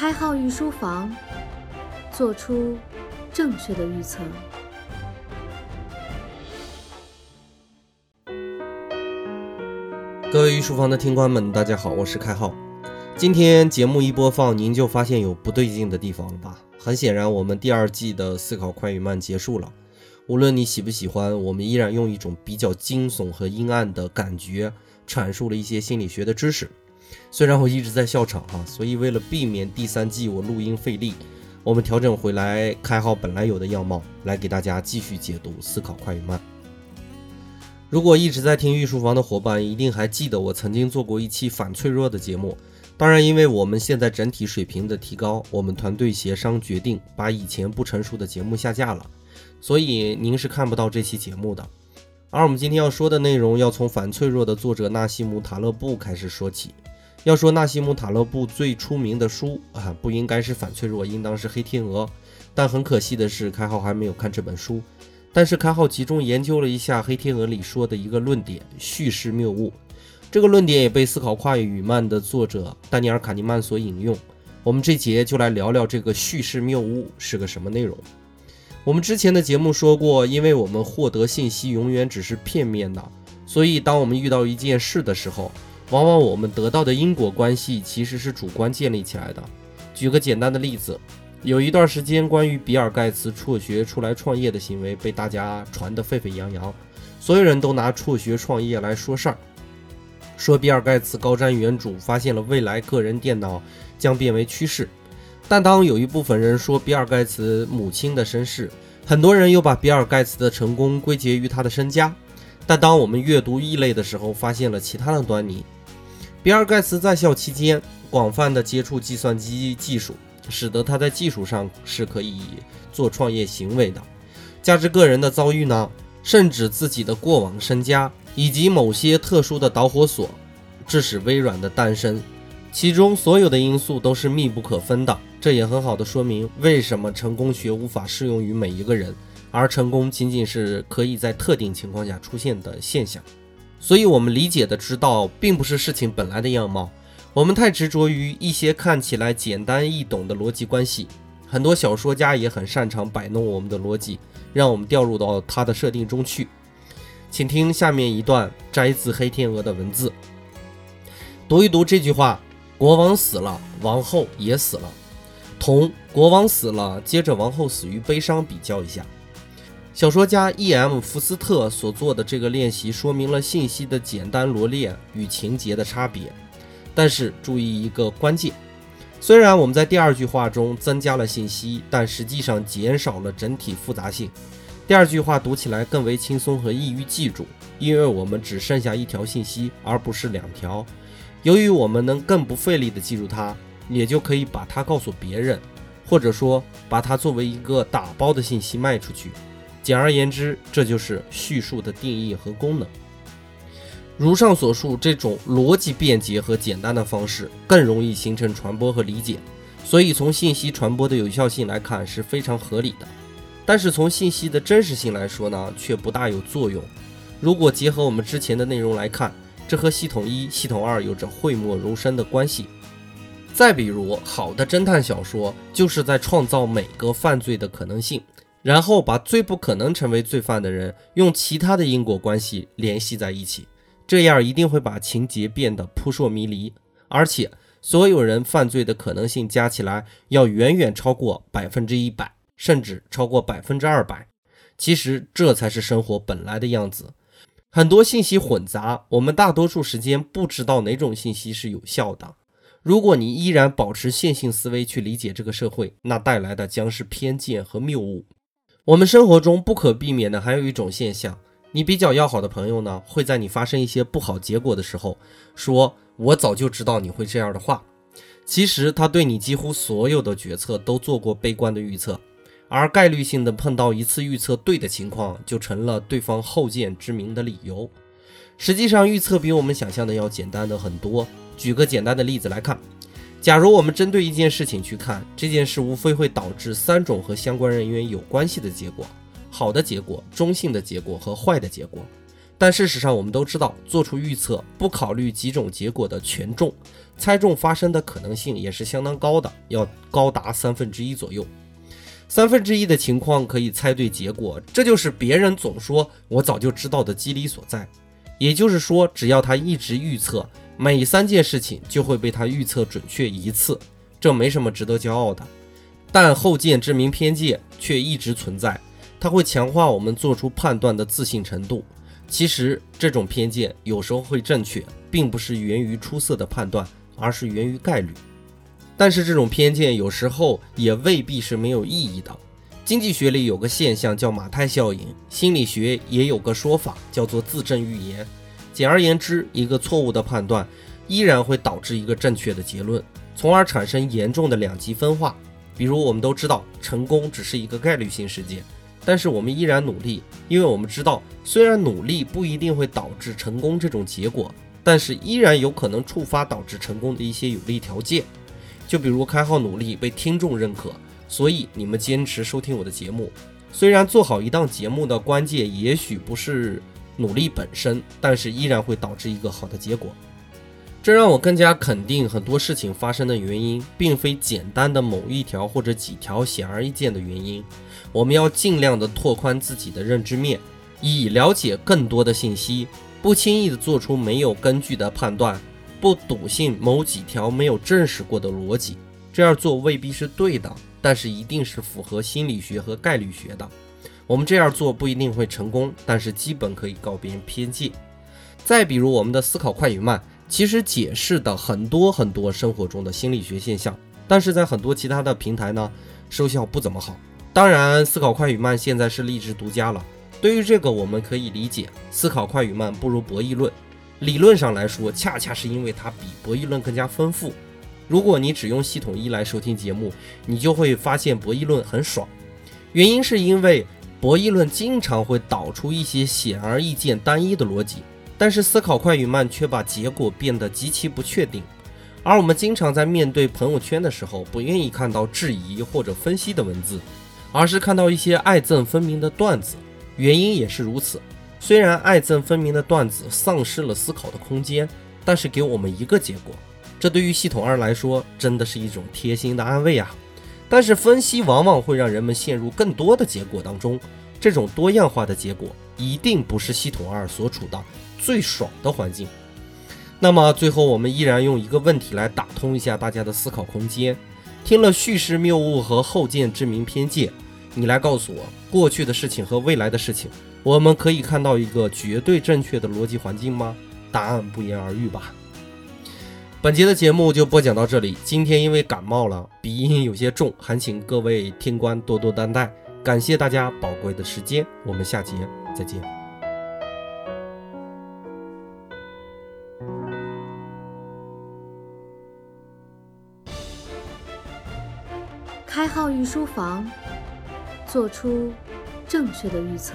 开号御书房，做出正确的预测。各位御书房的听官们，大家好，我是开号。今天节目一播放，您就发现有不对劲的地方了吧？很显然，我们第二季的思考快与慢结束了。无论你喜不喜欢，我们依然用一种比较惊悚和阴暗的感觉阐述了一些心理学的知识。虽然我一直在笑场哈，所以为了避免第三季我录音费力，我们调整回来开号本来有的样貌，来给大家继续解读思考快与慢。如果一直在听御书房的伙伴，一定还记得我曾经做过一期反脆弱的节目。当然，因为我们现在整体水平的提高，我们团队协商决定把以前不成熟的节目下架了，所以您是看不到这期节目的。而我们今天要说的内容，要从《反脆弱》的作者纳西姆·塔勒布开始说起。要说纳西姆·塔勒布最出名的书啊，不应该是《反脆弱》，应当是《黑天鹅》。但很可惜的是，开浩还没有看这本书。但是开浩集中研究了一下《黑天鹅》里说的一个论点——叙事谬误。这个论点也被《思考快与慢》的作者丹尼尔·卡尼曼所引用。我们这节就来聊聊这个叙事谬误是个什么内容。我们之前的节目说过，因为我们获得信息永远只是片面的，所以当我们遇到一件事的时候，往往我们得到的因果关系其实是主观建立起来的。举个简单的例子，有一段时间，关于比尔·盖茨辍学出来创业的行为被大家传得沸沸扬扬，所有人都拿辍学创业来说事儿。说比尔盖茨高瞻远瞩，发现了未来个人电脑将变为趋势。但当有一部分人说比尔盖茨母亲的身世，很多人又把比尔盖茨的成功归结于他的身家。但当我们阅读异类的时候，发现了其他的端倪。比尔盖茨在校期间广泛的接触计算机技术，使得他在技术上是可以做创业行为的。加之个人的遭遇呢，甚至自己的过往身家。以及某些特殊的导火索，致使微软的诞生，其中所有的因素都是密不可分的。这也很好的说明为什么成功学无法适用于每一个人，而成功仅仅是可以在特定情况下出现的现象。所以，我们理解的知道，并不是事情本来的样貌。我们太执着于一些看起来简单易懂的逻辑关系。很多小说家也很擅长摆弄我们的逻辑，让我们掉入到他的设定中去。请听下面一段摘自《黑天鹅》的文字，读一读这句话：国王死了，王后也死了，同国王死了，接着王后死于悲伤比较一下。小说家 E.M. 福斯特所做的这个练习，说明了信息的简单罗列与情节的差别。但是注意一个关键：虽然我们在第二句话中增加了信息，但实际上减少了整体复杂性。第二句话读起来更为轻松和易于记住，因为我们只剩下一条信息，而不是两条。由于我们能更不费力地记住它，也就可以把它告诉别人，或者说把它作为一个打包的信息卖出去。简而言之，这就是叙述的定义和功能。如上所述，这种逻辑便捷和简单的方式更容易形成传播和理解，所以从信息传播的有效性来看是非常合理的。但是从信息的真实性来说呢，却不大有作用。如果结合我们之前的内容来看，这和系统一、系统二有着讳莫如深的关系。再比如，好的侦探小说就是在创造每个犯罪的可能性，然后把最不可能成为罪犯的人用其他的因果关系联系在一起，这样一定会把情节变得扑朔迷离，而且所有人犯罪的可能性加起来要远远超过百分之一百。甚至超过百分之二百，其实这才是生活本来的样子。很多信息混杂，我们大多数时间不知道哪种信息是有效的。如果你依然保持线性思维去理解这个社会，那带来的将是偏见和谬误。我们生活中不可避免的还有一种现象：你比较要好的朋友呢，会在你发生一些不好结果的时候，说“我早就知道你会这样的话”。其实他对你几乎所有的决策都做过悲观的预测。而概率性的碰到一次预测对的情况，就成了对方后见之明的理由。实际上，预测比我们想象的要简单的很多。举个简单的例子来看，假如我们针对一件事情去看，这件事无非会导致三种和相关人员有关系的结果：好的结果、中性的结果和坏的结果。但事实上，我们都知道，做出预测不考虑几种结果的权重，猜中发生的可能性也是相当高的，要高达三分之一左右。三分之一的情况可以猜对结果，这就是别人总说我早就知道的机理所在。也就是说，只要他一直预测，每三件事情就会被他预测准确一次，这没什么值得骄傲的。但后见之明偏见却一直存在，它会强化我们做出判断的自信程度。其实这种偏见有时候会正确，并不是源于出色的判断，而是源于概率。但是这种偏见有时候也未必是没有意义的。经济学里有个现象叫马太效应，心理学也有个说法叫做自证预言。简而言之，一个错误的判断依然会导致一个正确的结论，从而产生严重的两极分化。比如我们都知道，成功只是一个概率性事件，但是我们依然努力，因为我们知道，虽然努力不一定会导致成功这种结果，但是依然有可能触发导致成功的一些有利条件。就比如开号努力被听众认可，所以你们坚持收听我的节目。虽然做好一档节目的关键也许不是努力本身，但是依然会导致一个好的结果。这让我更加肯定，很多事情发生的原因，并非简单的某一条或者几条显而易见的原因。我们要尽量的拓宽自己的认知面，以了解更多的信息，不轻易的做出没有根据的判断。不笃信某几条没有证实过的逻辑，这样做未必是对的，但是一定是符合心理学和概率学的。我们这样做不一定会成功，但是基本可以告别偏见。再比如我们的思考快与慢，其实解释的很多很多生活中的心理学现象，但是在很多其他的平台呢，收效不怎么好。当然，思考快与慢现在是励志独家了。对于这个，我们可以理解，思考快与慢不如博弈论。理论上来说，恰恰是因为它比博弈论更加丰富。如果你只用系统一来收听节目，你就会发现博弈论很爽。原因是因为博弈论经常会导出一些显而易见、单一的逻辑，但是思考快与慢却把结果变得极其不确定。而我们经常在面对朋友圈的时候，不愿意看到质疑或者分析的文字，而是看到一些爱憎分明的段子。原因也是如此。虽然爱憎分明的段子丧失了思考的空间，但是给我们一个结果，这对于系统二来说真的是一种贴心的安慰啊！但是分析往往会让人们陷入更多的结果当中，这种多样化的结果一定不是系统二所处的最爽的环境。那么最后，我们依然用一个问题来打通一下大家的思考空间：听了叙事谬误和后见之明偏见，你来告诉我，过去的事情和未来的事情。我们可以看到一个绝对正确的逻辑环境吗？答案不言而喻吧。本节的节目就播讲到这里。今天因为感冒了，鼻音有些重，还请各位听官多多担待。感谢大家宝贵的时间，我们下节再见。开号御书房，做出正确的预测。